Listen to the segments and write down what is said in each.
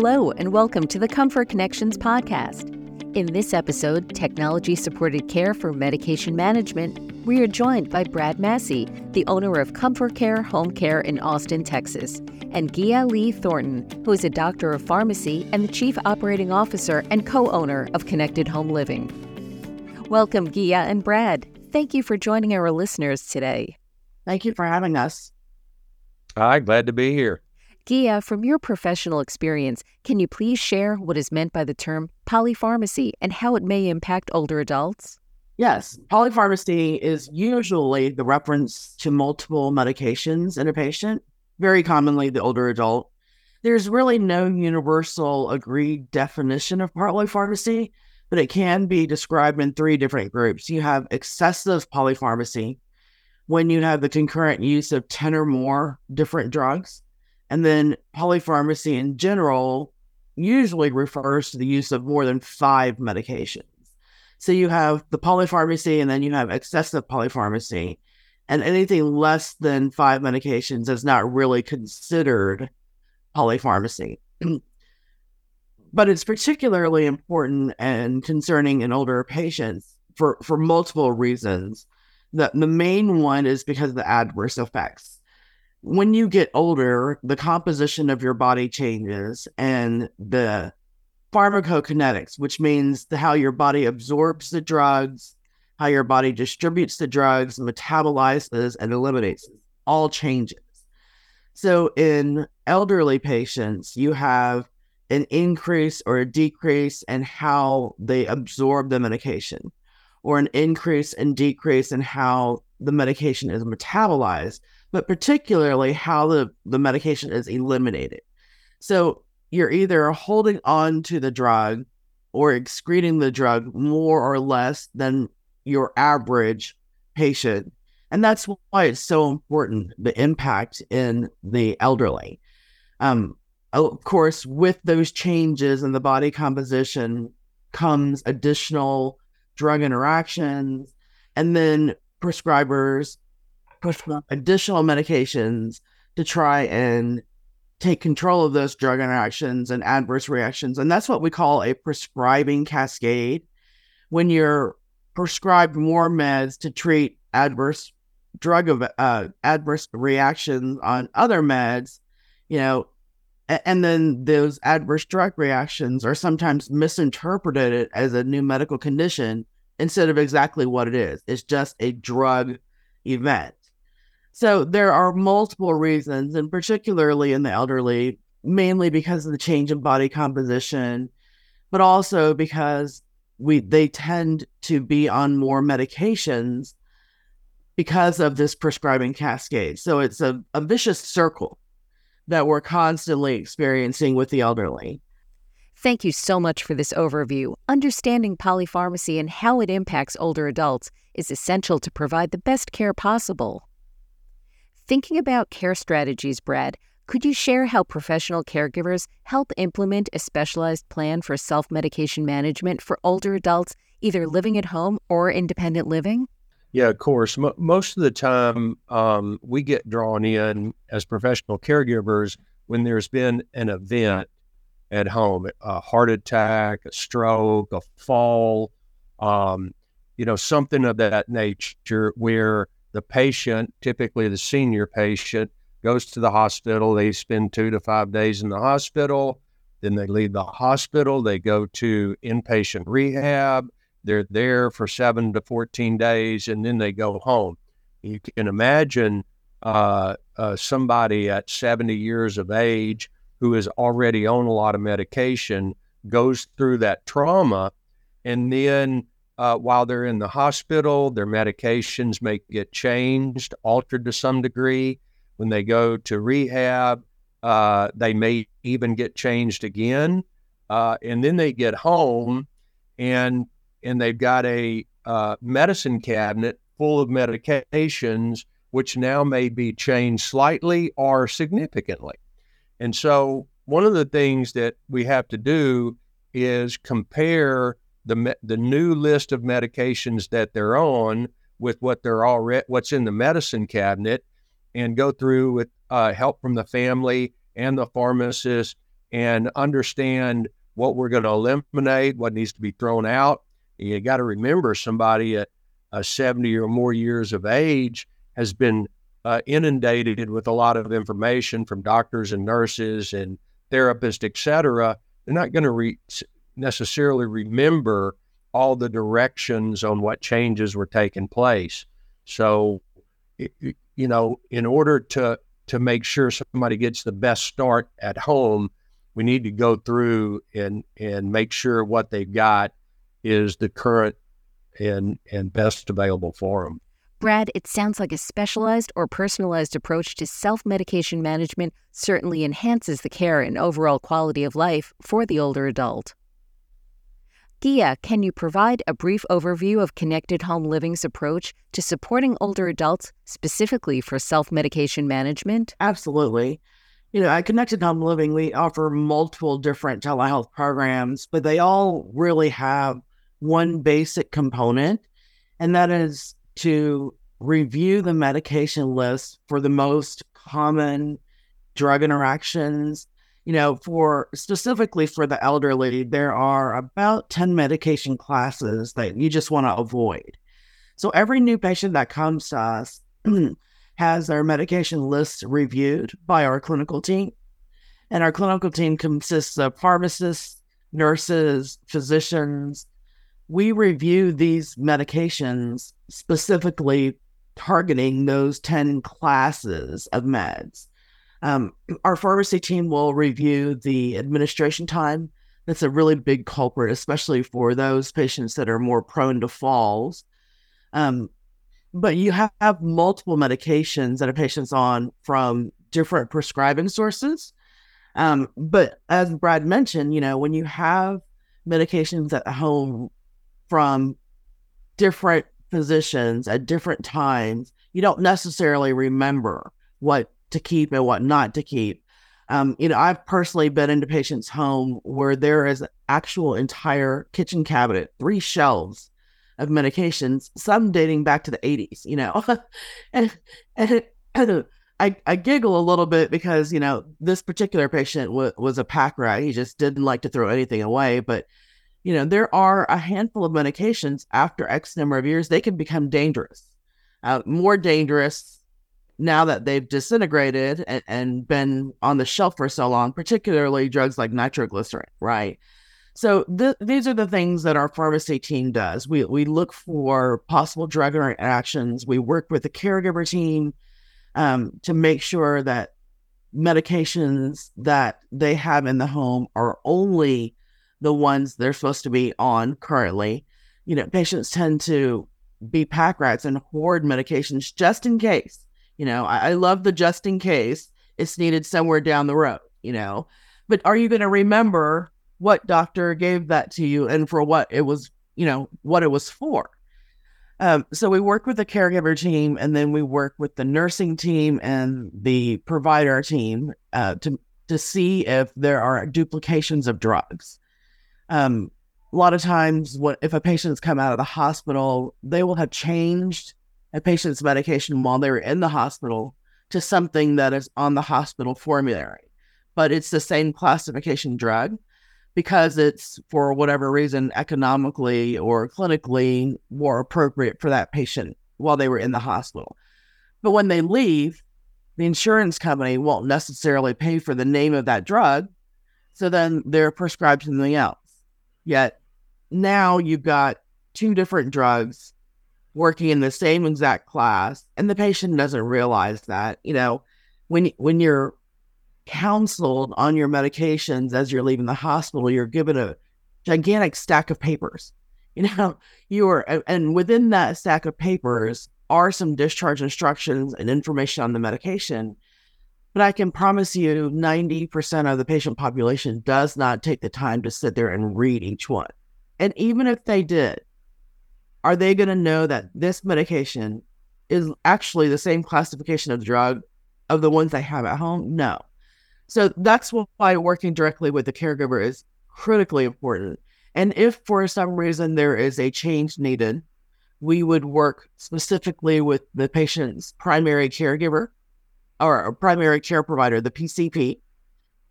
Hello, and welcome to the Comfort Connections podcast. In this episode, Technology Supported Care for Medication Management, we are joined by Brad Massey, the owner of ComForCare Home Care in Austin, Texas, and Gia Lee Thornton, who is a doctor of pharmacy and the chief operating officer and co owner of Connected Home Living. Welcome, Gia and Brad. Thank you for joining our listeners today. Thank you for having us. Hi, glad to be here. Gia, from your professional experience, can you please share what is meant by the term polypharmacy and how it may impact older adults? Yes, polypharmacy is usually the reference to multiple medications in a patient, very commonly the older adult. There's really no universal agreed definition of polypharmacy, but it can be described in three different groups. You have excessive polypharmacy, when you have the concurrent use of 10 or more different drugs. And then polypharmacy in general usually refers to the use of more than five medications. So you have the polypharmacy and then you have excessive polypharmacy. And anything less than five medications is not really considered polypharmacy. but it's particularly important and concerning in older patients for, for multiple reasons. The, the main one is because of the adverse effects when you get older, the composition of your body changes and the pharmacokinetics, which means the, how your body absorbs the drugs, how your body distributes the drugs, metabolizes, and eliminates, all changes. So, in elderly patients, you have an increase or a decrease in how they absorb the medication, or an increase and decrease in how the medication is metabolized but particularly how the, the medication is eliminated. So you're either holding on to the drug or excreting the drug more or less than your average patient. And that's why it's so important the impact in the elderly. Um, of course, with those changes in the body composition comes additional drug interactions, and then prescribers additional medications to try and take control of those drug interactions and adverse reactions. And that's what we call a prescribing cascade. When you're prescribed more meds to treat adverse drug of uh, adverse reactions on other meds, you know, and then those adverse drug reactions are sometimes misinterpreted as a new medical condition instead of exactly what it is. It's just a drug event. So there are multiple reasons, and particularly in the elderly, mainly because of the change in body composition, but also because we they tend to be on more medications because of this prescribing cascade. So it's a, a vicious circle that we're constantly experiencing with the elderly. Thank you so much for this overview. Understanding polypharmacy and how it impacts older adults is essential to provide the best care possible. Thinking about care strategies, Brad, could you share how professional caregivers help implement a specialized plan for self medication management for older adults, either living at home or independent living? Yeah, of course. M- most of the time, um, we get drawn in as professional caregivers when there's been an event at home a heart attack, a stroke, a fall, um, you know, something of that nature where the patient, typically the senior patient, goes to the hospital. They spend two to five days in the hospital. Then they leave the hospital. They go to inpatient rehab. They're there for seven to 14 days, and then they go home. You can imagine uh, uh, somebody at 70 years of age who is already on a lot of medication goes through that trauma and then uh, while they're in the hospital. Their medications may get changed, altered to some degree. When they go to rehab, uh, they may even get changed again. Uh, and then they get home and and they've got a uh, medicine cabinet full of medications, which now may be changed slightly or significantly. And so, one of the things that we have to do is compare the the new list of medications that they're on with what they're already what's in the medicine cabinet, and go through with uh, help from the family and the pharmacist and understand what we're going to eliminate, what needs to be thrown out. You got to remember somebody at uh, 70 or more years of age has been uh, inundated with a lot of information from doctors and nurses and therapists, et cetera. They're not going to re- necessarily remember all the directions on what changes were taking place. So, you know, in order to to make sure somebody gets the best start at home, we need to go through and and make sure what they've got is the current and and best available for them. Brad, it sounds like a specialized or personalized approach to self medication management certainly enhances the care and overall quality of life for the older adult. Gia, can you provide a brief overview of Connected Home Living's approach to supporting older adults, specifically for self medication management? Absolutely. You know, at Connected Home Living, we offer multiple different telehealth programs, but they all really have one basic component, and that is to review the medication list for the most common drug interactions you know, for specifically for the elderly, there are about 10 medication classes that you just want to avoid. So every new patient that comes to us has their medication list reviewed by our clinical team. And our clinical team consists of pharmacists, nurses, physicians. We review these medications specifically targeting those 10 classes of meds. Um, our pharmacy team will review the administration time. That's a really big culprit, especially for those patients that are more prone to falls. Um, but you have, have multiple medications that a patient's on from different prescribing sources. Um, but as Brad mentioned, you know, when you have medications at home from different physicians at different times, you don't necessarily remember what to keep and what not to keep. Um, you know, I've personally been into patients' home where there is actual entire kitchen cabinet, three shelves of medications, some dating back to the 80s, you know. and, and, I, I giggle a little bit because, you know, this particular patient w- was a pack rat. He just didn't like to throw anything away. But, you know, there are a handful of medications after X number of years, they can become dangerous, uh, more dangerous now that they've disintegrated and, and been on the shelf for so long, particularly drugs like nitroglycerin, right? So th- these are the things that our pharmacy team does. We we look for possible drug interactions. We work with the caregiver team um, to make sure that medications that they have in the home are only the ones they're supposed to be on currently. You know, patients tend to be pack rats and hoard medications just in case you know, I, I love the just in case it's needed somewhere down the road, you know. But are you going to remember what doctor gave that to you and for what it was, you know, what it was for? Um, so we work with the caregiver team and then we work with the nursing team and the provider team uh, to to see if there are duplications of drugs. Um, a lot of times, what if a patient's come out of the hospital, they will have changed a patient's medication while they were in the hospital to something that is on the hospital formulary. But it's the same classification drug because it's, for whatever reason, economically or clinically more appropriate for that patient while they were in the hospital. But when they leave, the insurance company won't necessarily pay for the name of that drug. So then they're prescribed something else. Yet now you've got two different drugs working in the same exact class and the patient doesn't realize that you know when when you're counseled on your medications as you're leaving the hospital you're given a gigantic stack of papers. You know you are and within that stack of papers are some discharge instructions and information on the medication. But i can promise you 90% of the patient population does not take the time to sit there and read each one. And even if they did are they going to know that this medication is actually the same classification of drug of the ones they have at home? No. So that's why working directly with the caregiver is critically important. And if for some reason there is a change needed, we would work specifically with the patient's primary caregiver or primary care provider, the PCP,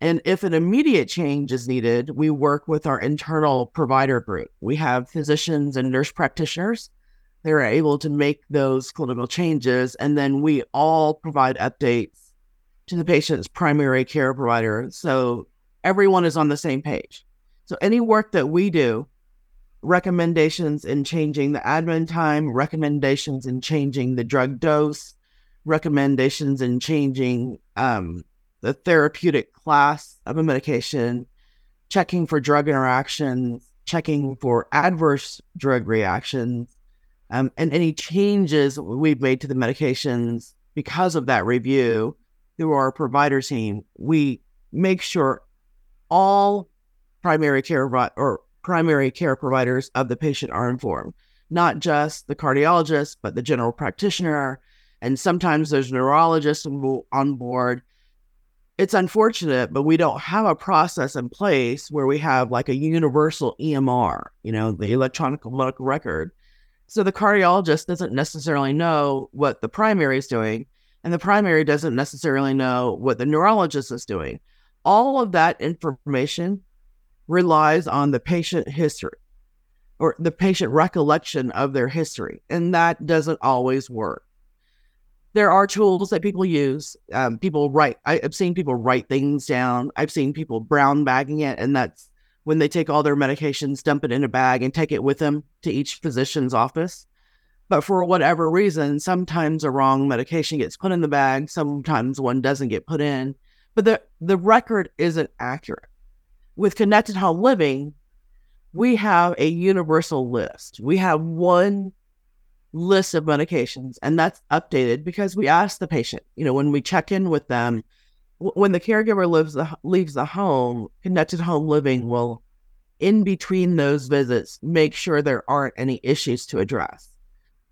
And if an immediate change is needed, we work with our internal provider group. We have physicians and nurse practitioners. They're able to make those clinical changes. And then we all provide updates to the patient's primary care provider. So everyone is on the same page. So any work that we do, recommendations in changing the admin time, recommendations in changing the drug dose, recommendations in changing um, the therapeutic class of a medication, checking for drug interactions, checking for adverse drug reactions, um, and any changes we've made to the medications because of that review through our provider team. We make sure all primary care or primary care providers of the patient are informed, not just the cardiologist, but the general practitioner. And sometimes there's neurologists on board it's unfortunate, but we don't have a process in place where we have like a universal EMR, you know, the electronic medical record. So the cardiologist doesn't necessarily know what the primary is doing, and the primary doesn't necessarily know what the neurologist is doing. All of that information relies on the patient history or the patient recollection of their history, and that doesn't always work there are tools that people use. Um, people write. I, have seen people write things down. I've seen people brown bagging it, and that's when they take all their medications, dump it in a bag, and take it with them to each physician's office. But for whatever reason, sometimes a wrong medication gets put in the bag. Sometimes one doesn't get put in. But the the record isn't accurate. With connected home living, we have a universal list. We have one list of medications and that's updated because we ask the patient you know when we check in with them when the caregiver lives the, leaves the home connected home living will in between those visits make sure there aren't any issues to address.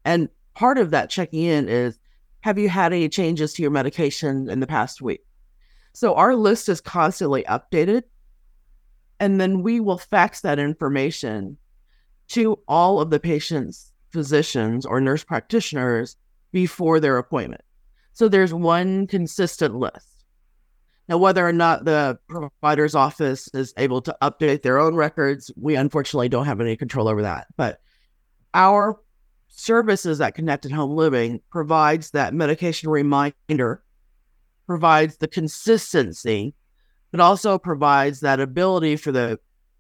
And part of that checking in is have you had any changes to your medication in the past week? So our list is constantly updated and then we will fax that information to all of the patients physicians or nurse practitioners before their appointment. So there's one consistent list. Now, whether or not the provider's office is able to update their own records, we unfortunately don't have any control over that. But our services at Connected Home Living provides that medication reminder, provides the consistency, but also provides that ability for the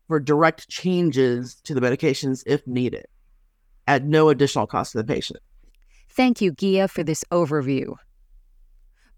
for direct changes to the medications if needed at no additional cost to the patient. Thank you, Gia, for this overview.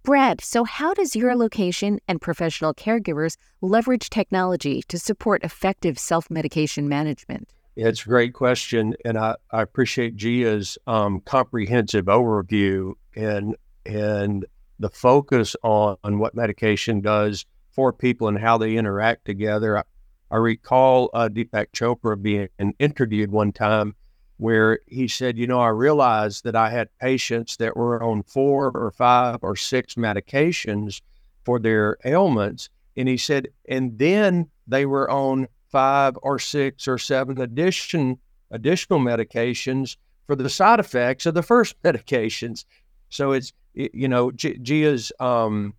Brad, so how does your location and professional caregivers leverage technology to support effective self medication management? It's a great question, and I, I appreciate Gia's um, comprehensive overview and and the focus on, on what medication does for people and how they interact together. I, I recall uh, Deepak Chopra being interviewed one time where he said, You know, I realized that I had patients that were on four or five or six medications for their ailments. And he said, and then they were on five or six or seven addition additional medications for the side effects of the first medications. So it's you know G- Gia's um,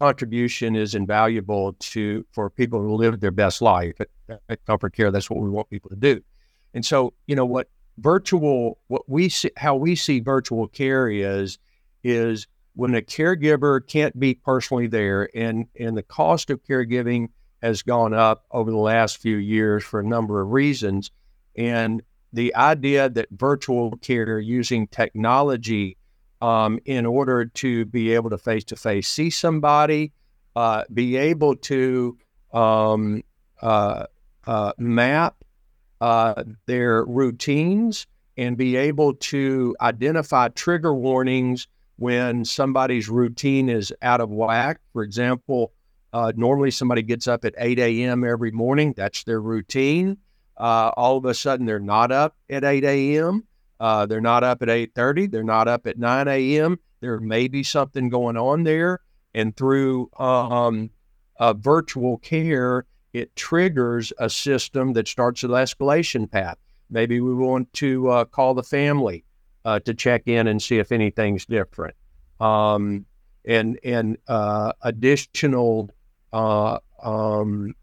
contribution is invaluable to for people to live their best life at, at ComForCare. That's what we want people to do. And so you know what virtual what we see how we see virtual care is is when a caregiver can't be personally there and and the cost of caregiving has gone up over the last few years for a number of reasons. And the idea that virtual care using technology um, in order to be able to face to face see somebody uh, be able to um, uh, uh, map uh, their routines and be able to identify trigger warnings when somebody's routine is out of whack. For example, uh, normally somebody gets up at 8 a.m. every morning. That's their routine. Uh, all of a sudden, they're not up at 8 a.m. Uh, they're not up at 8:30. They're not up at 9 a.m. There may be something going on there, and through um, virtual care, it triggers a system that starts an escalation path. Maybe we want to uh, call the family uh, to check in and see if anything's different. Um, and and uh, additional uh, um,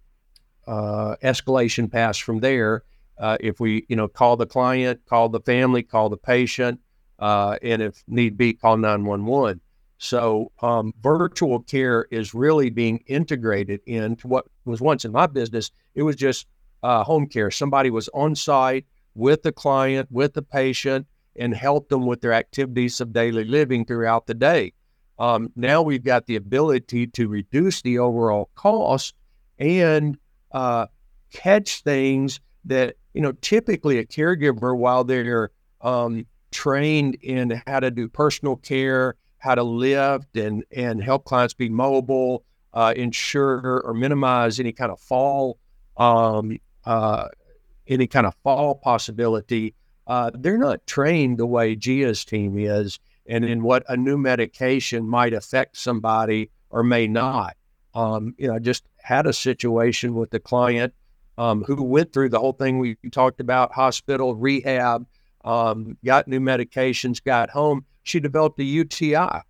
uh, escalation paths from there. Uh, if we, you know, call the client, call the family, call the patient, and if need be, call 911. So um, virtual care is really being integrated into what was once in my business. It was just uh, home care. Somebody was on site with the client, with the patient, and helped them with their activities of daily living throughout the day. Um, now we've got the ability to reduce the overall cost and uh, catch things that you know typically a caregiver while they're um, trained in how to do personal care how to lift and and help clients be mobile uh, ensure or minimize any kind of fall um, uh, any kind of fall possibility uh, they're not trained the way Gia's team is and in what a new medication might affect somebody or may not um, you know, I just had a situation with the client um, who went through the whole thing we talked about hospital, rehab, um, got new medications, got home. She developed a UTI.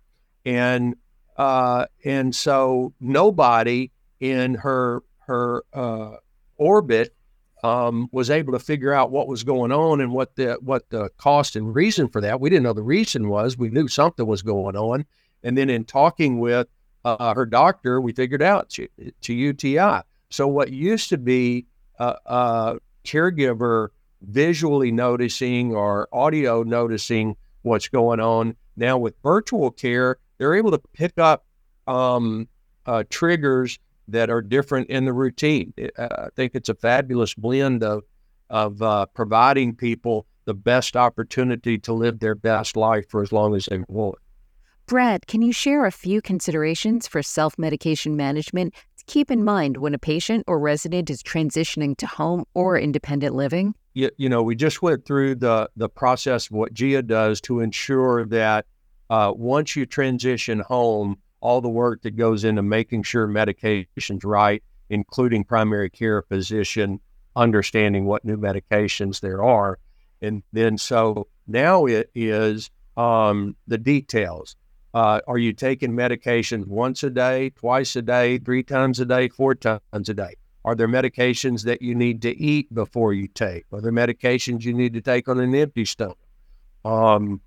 And uh, and so nobody in her her uh, orbit um, was able to figure out what was going on and what the what the cost and reason for that. We didn't know the reason was. We knew something was going on, and then in talking with uh, her doctor, we figured out to, to UTI. So what used to be a, a caregiver visually noticing or audio noticing what's going on, now with virtual care, they're able to pick up um, uh, triggers that are different in the routine. Uh, I think it's a fabulous blend of of uh, providing people the best opportunity to live their best life for as long as they want. Brad, can you share a few considerations for self medication management to keep in mind when a patient or resident is transitioning to home or independent living? You, you know, we just went through the, the process of what Gia does to ensure that uh, once you transition home, all the work that goes into making sure medication's right, including primary care physician, understanding what new medications there are. And then so now it is um, the details. Uh, are you taking medications once a day, twice a day, three times a day, four times a day? Are there medications that you need to eat before you take? Are there medications you need to take on an empty stomach? Um,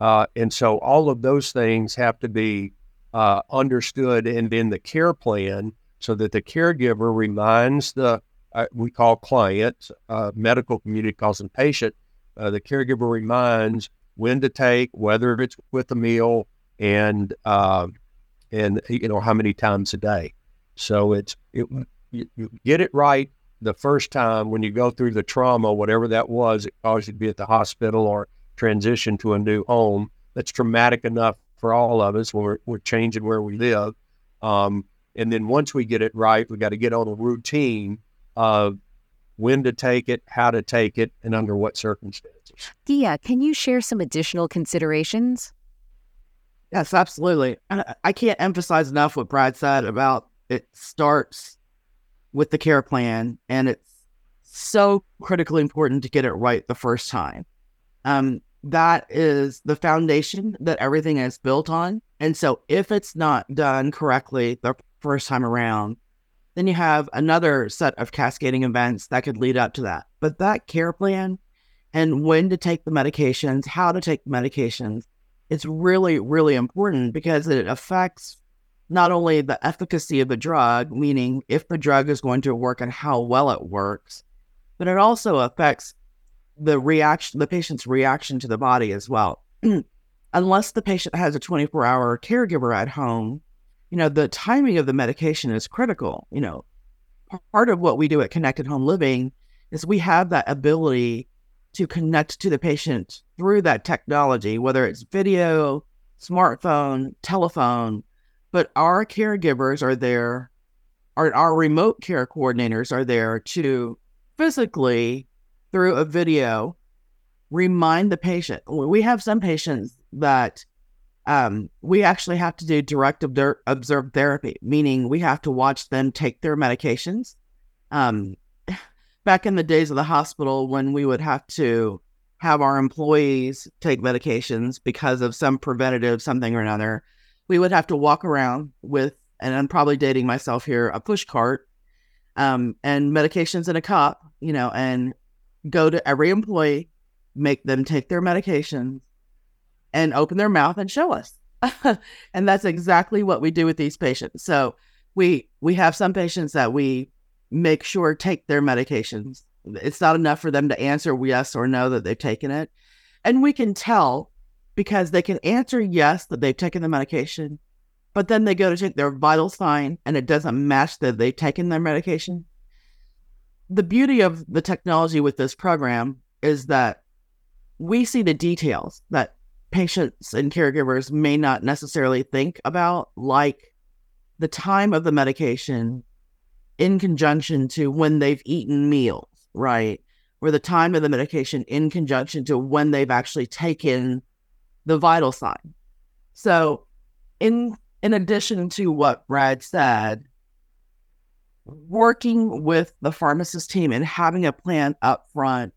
uh, and so all of those things have to be uh, understood and in the care plan so that the caregiver reminds the, uh, we call client, uh, medical community calls them patient, uh, the caregiver reminds when to take, whether it's with a meal, and uh, and you know how many times a day. So it's it, you, you, get it right the first time when you go through the trauma, whatever that was, it caused you to be at the hospital or transition to a new home. That's traumatic enough for all of us when we're, we're changing where we live. Um, and then once we get it right, we got to get on a routine of when to take it, how to take it, and under what circumstances. Gia, can you share some additional considerations? Yes, absolutely. I can't emphasize enough what Brad said about it starts with the care plan, and it's so critically important to get it right the first time. Um, that is the foundation that everything is built on. And so, if it's not done correctly the first time around, then you have another set of cascading events that could lead up to that. But that care plan and when to take the medications, how to take the medications, it's really, really important because it affects not only the efficacy of the drug, meaning if the drug is going to work and how well it works, but it also affects the reaction, the patient's reaction to the body as well. Unless the patient has a 24 hour caregiver at home, you know, the timing of the medication is critical. You know, part of what we do at Connected Home Living is we have that ability to connect to the patient through that technology, whether it's video, smartphone, telephone. But our caregivers are there, our, our remote care coordinators are there to physically, through a video, remind the patient. We have some patients that um, we actually have to do direct observe, observed therapy, meaning we have to watch them take their medications. Um, back in the days of the hospital when we would have to have our employees take medications because of some preventative something or another, we would have to walk around with and I'm probably dating myself here, a push cart, um, and medications in a cup, you know, and go to every employee, make them take their medications and open their mouth and show us. and that's exactly what we do with these patients. So we we have some patients that we make sure take their medications. It's not enough for them to answer yes or no that they've taken it. And we can tell because they can answer yes that they've taken the medication, but then they go to take their vital sign and it doesn't match that they've taken their medication. The beauty of the technology with this program is that we see the details that patients and caregivers may not necessarily think about, like the time of the medication in conjunction to when they've eaten meals, right? Or the time of the medication in conjunction to when they've actually taken the vital sign. So, in in addition to what Brad said, working with the pharmacist team and having a plan up front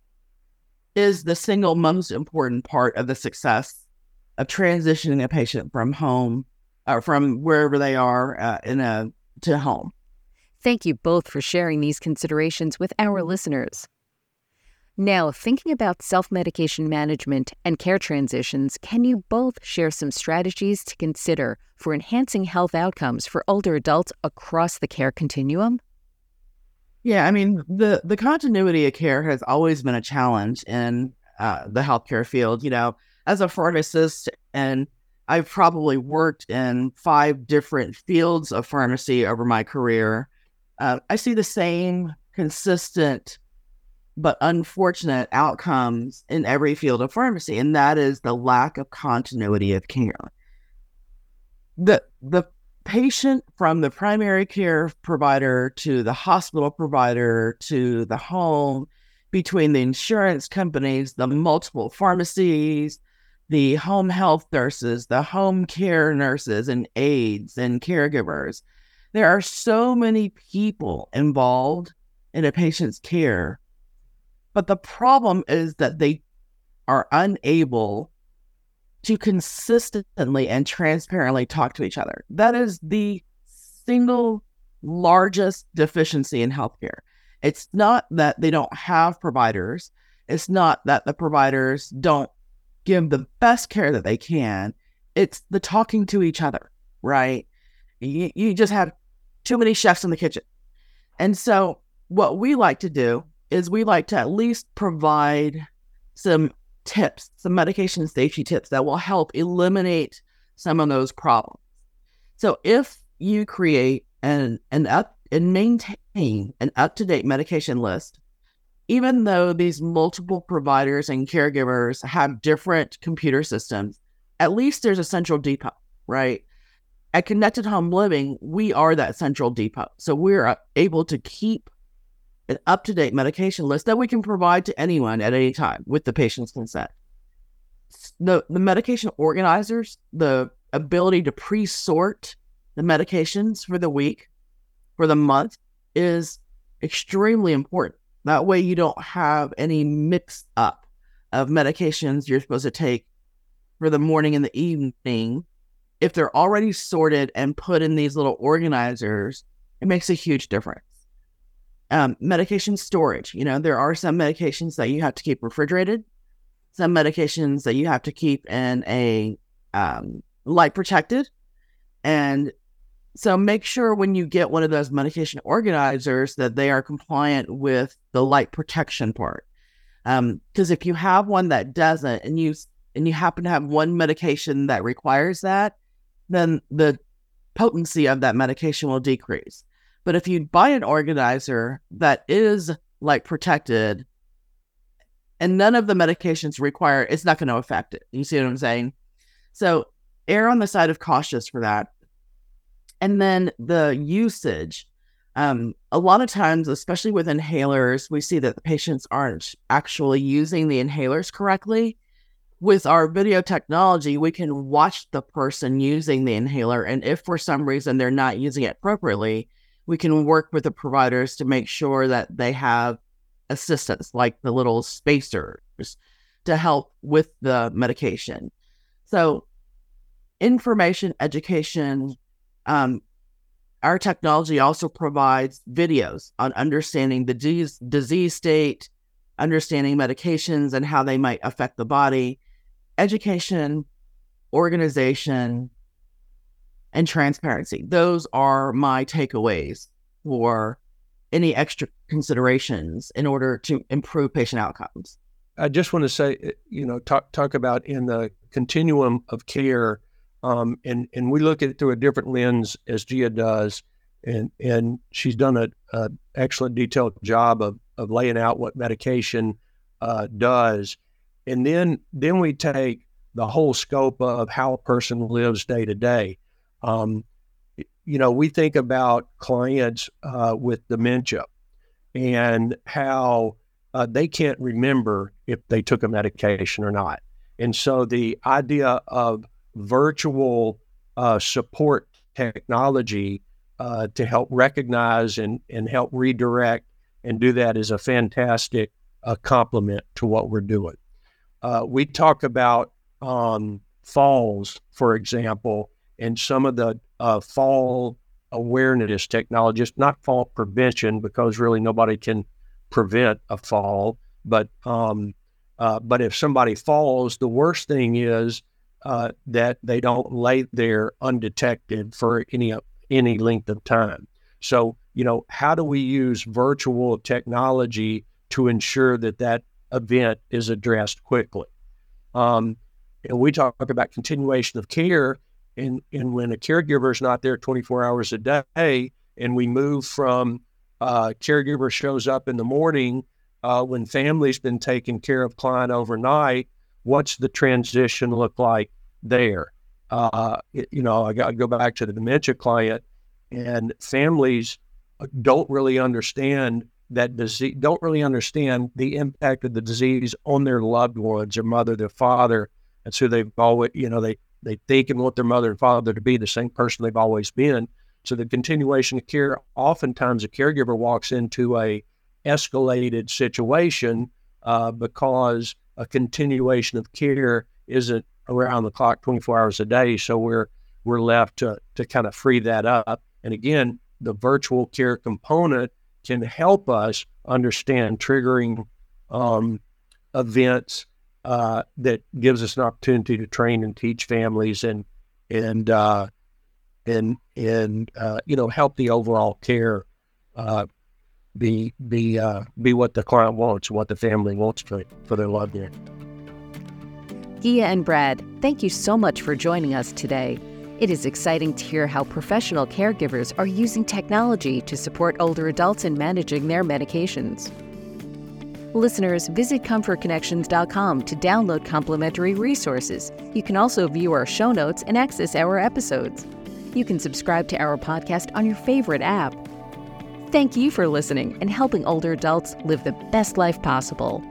is the single most important part of the success of transitioning a patient from home or from wherever they are uh, in a to home. Thank you both for sharing these considerations with our listeners. Now, thinking about self medication management and care transitions, can you both share some strategies to consider for enhancing health outcomes for older adults across the care continuum? Yeah, I mean, the, the continuity of care has always been a challenge in uh, the healthcare field. You know, as a pharmacist, and I've probably worked in five different fields of pharmacy over my career, uh, I see the same consistent but unfortunate outcomes in every field of pharmacy, and that is the lack of continuity of care. The the patient from the primary care provider to the hospital provider to the home, between the insurance companies, the multiple pharmacies, the home health nurses, the home care nurses and aides and caregivers. There are so many people involved in a patient's care but the problem is that they are unable to consistently and transparently talk to each other. That is the single largest deficiency in healthcare. It's not that they don't have providers, it's not that the providers don't give the best care that they can. It's the talking to each other, right? You, you just have too many chefs in the kitchen. And so, what we like to do is we like to at least provide some tips, some medication safety tips that will help eliminate some of those problems. So if you create an an up and maintain an up-to-date medication list, even though these multiple providers and caregivers have different computer systems, at least there's a central depot, right? At Connected Home Living, we are that central depot. So we're uh, able to keep an up to date medication list that we can provide to anyone at any time with the patient's consent. The, the medication organizers, the ability to pre sort the medications for the week, for the month, is extremely important. That way, you don't have any mix up of medications you're supposed to take for the morning and the evening. If they're already sorted and put in these little organizers, it makes a huge difference um, medication storage. You know, there are some medications that you have to keep refrigerated, some medications that you have to keep in a um, light protected. And so make sure when you get one of those medication organizers that they are compliant with the light protection part. Because um, if you have one that doesn't and you and you happen to have one medication that requires that, then the potency of that medication will decrease. But if you buy an organizer that is like protected and none of the medications require, it's not going to affect it. You see what I'm saying? So err on the side of cautious for that. And then the usage. Um, a lot of times, especially with inhalers, we see that the patients aren't actually using the inhalers correctly. With our video technology, we can watch the person using the inhaler. And if for some reason they're not using it appropriately, we can work with the providers to make sure that they have assistance, like the little spacers, to help with the medication. So, information, education, um, Our technology also provides videos on understanding the disease, disease state, understanding medications and how they might affect the body, education, organization, and transparency. Those are my takeaways for any extra considerations in order to improve patient outcomes. I just want to say, eh, you know, talk talk about in the continuum of care, um, and and we look at it through a different lens as Gia does, and and she's done a, a excellent detailed job of of laying out what medication uh, does, and then then we take the whole scope of how a person lives day to day. Um, you know, we think about clients uh, with dementia and how uh, they can't remember if they took a medication or not. And so the idea of virtual uh, support technology uh, to help recognize and, and help redirect and do that is a fantastic uh, complement to what we're doing. Uh, we talk about um, falls, for example, and some of the uh, fall awareness technologies, not fall prevention, because really nobody can prevent a fall. But um, uh, but if somebody falls, the worst thing is uh, that they don't lay there undetected for any any length of time. So you know, how do we use virtual technology to ensure that that event is addressed quickly? Um, and we talk about continuation of care and, and when a caregiver is not there 24 hours a day, and we move from uh, caregiver shows up in the morning uh, when family's been taking care of client overnight, what's the transition look like there? Uh, you know, I, got, to go back to the dementia client, and families don't really understand that disease, don't really understand the impact of the disease on their loved ones, their mother, their father. And so they've always, you know, they they think and want their mother and father to be the same person they've always been. So the continuation of care, oftentimes a caregiver walks into a escalated situation uh, because a continuation of care isn't around the clock 24 hours a day. So we're we're left to to kind of free that up. And again, the virtual care component can help us understand triggering um, events uh, that gives us an opportunity to train and teach families and and uh, and and uh, you know help the overall care uh, be be uh, be what the client wants, what the family wants for, for their loved one. Gia and Brad, thank you so much for joining us today. It is exciting to hear how professional caregivers are using technology to support older adults in managing their medications. Listeners, visit comfortconnections.com to download complimentary resources. You can also view our show notes and access our episodes. You can subscribe to our podcast on your favorite app. Thank you for listening and helping older adults live the best life possible.